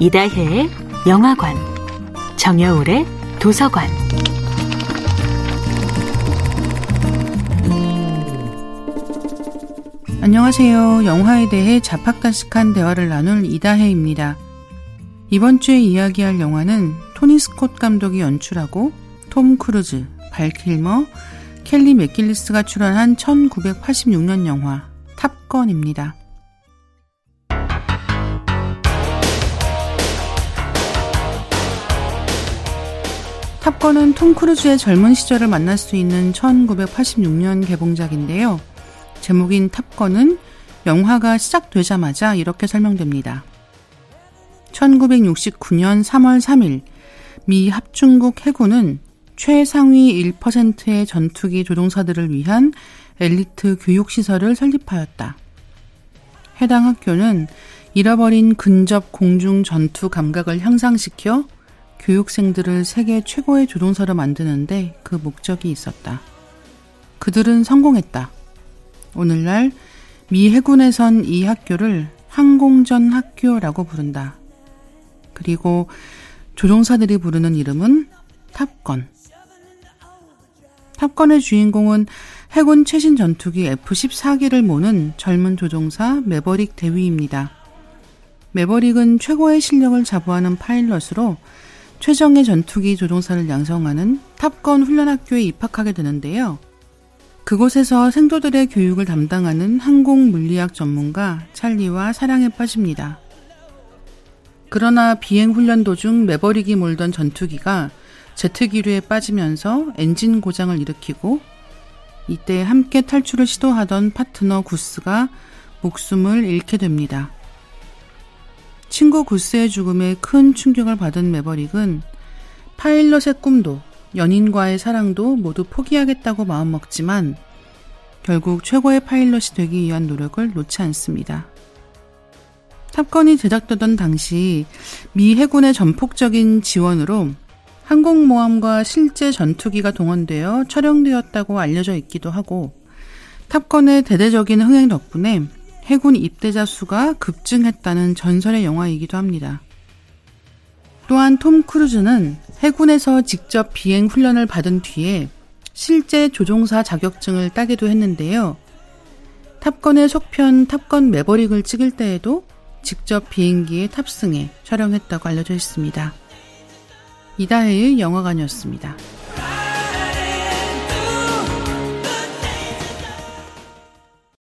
이다혜의 영화관, 정여울의 도서관. 안녕하세요. 영화에 대해 잡학다식한 대화를 나눌 이다혜입니다. 이번 주에 이야기할 영화는 토니 스콧 감독이 연출하고 톰 크루즈, 발 킬머, 켈리 맥길리스가 출연한 1986년 영화 탑건입니다. 탑건은 톰 크루즈의 젊은 시절을 만날 수 있는 1986년 개봉작인데요. 제목인 탑건은 영화가 시작되자마자 이렇게 설명됩니다. 1969년 3월 3일 미 합중국 해군은 최상위 1%의 전투기 조종사들을 위한 엘리트 교육시설을 설립하였다. 해당 학교는 잃어버린 근접 공중 전투 감각을 향상시켜 교육생들을 세계 최고의 조종사로 만드는데 그 목적이 있었다. 그들은 성공했다. 오늘날 미 해군에선 이 학교를 항공전 학교라고 부른다. 그리고 조종사들이 부르는 이름은 탑건. 탑건의 주인공은 해군 최신 전투기 F-14기를 모는 젊은 조종사 메버릭 대위입니다. 메버릭은 최고의 실력을 자부하는 파일럿으로 최정의 전투기 조종사를 양성하는 탑건 훈련학교에 입학하게 되는데요. 그곳에서 생도들의 교육을 담당하는 항공 물리학 전문가 찰리와 사랑에 빠집니다. 그러나 비행 훈련 도중 매버릭이 몰던 전투기가 제트기류에 빠지면서 엔진 고장을 일으키고 이때 함께 탈출을 시도하던 파트너 구스가 목숨을 잃게 됩니다. 친구 구스의 죽음에 큰 충격을 받은 매버릭은 파일럿의 꿈도 연인과의 사랑도 모두 포기하겠다고 마음먹지만 결국 최고의 파일럿이 되기 위한 노력을 놓지 않습니다. 탑건이 제작되던 당시 미 해군의 전폭적인 지원으로 항공모함과 실제 전투기가 동원되어 촬영되었다고 알려져 있기도 하고 탑건의 대대적인 흥행 덕분에 해군 입대자 수가 급증했다는 전설의 영화이기도 합니다. 또한 톰 크루즈는 해군에서 직접 비행 훈련을 받은 뒤에 실제 조종사 자격증을 따기도 했는데요. 탑건의 속편 탑건 매버릭을 찍을 때에도 직접 비행기에 탑승해 촬영했다고 알려져 있습니다. 이다혜의 영화관이었습니다.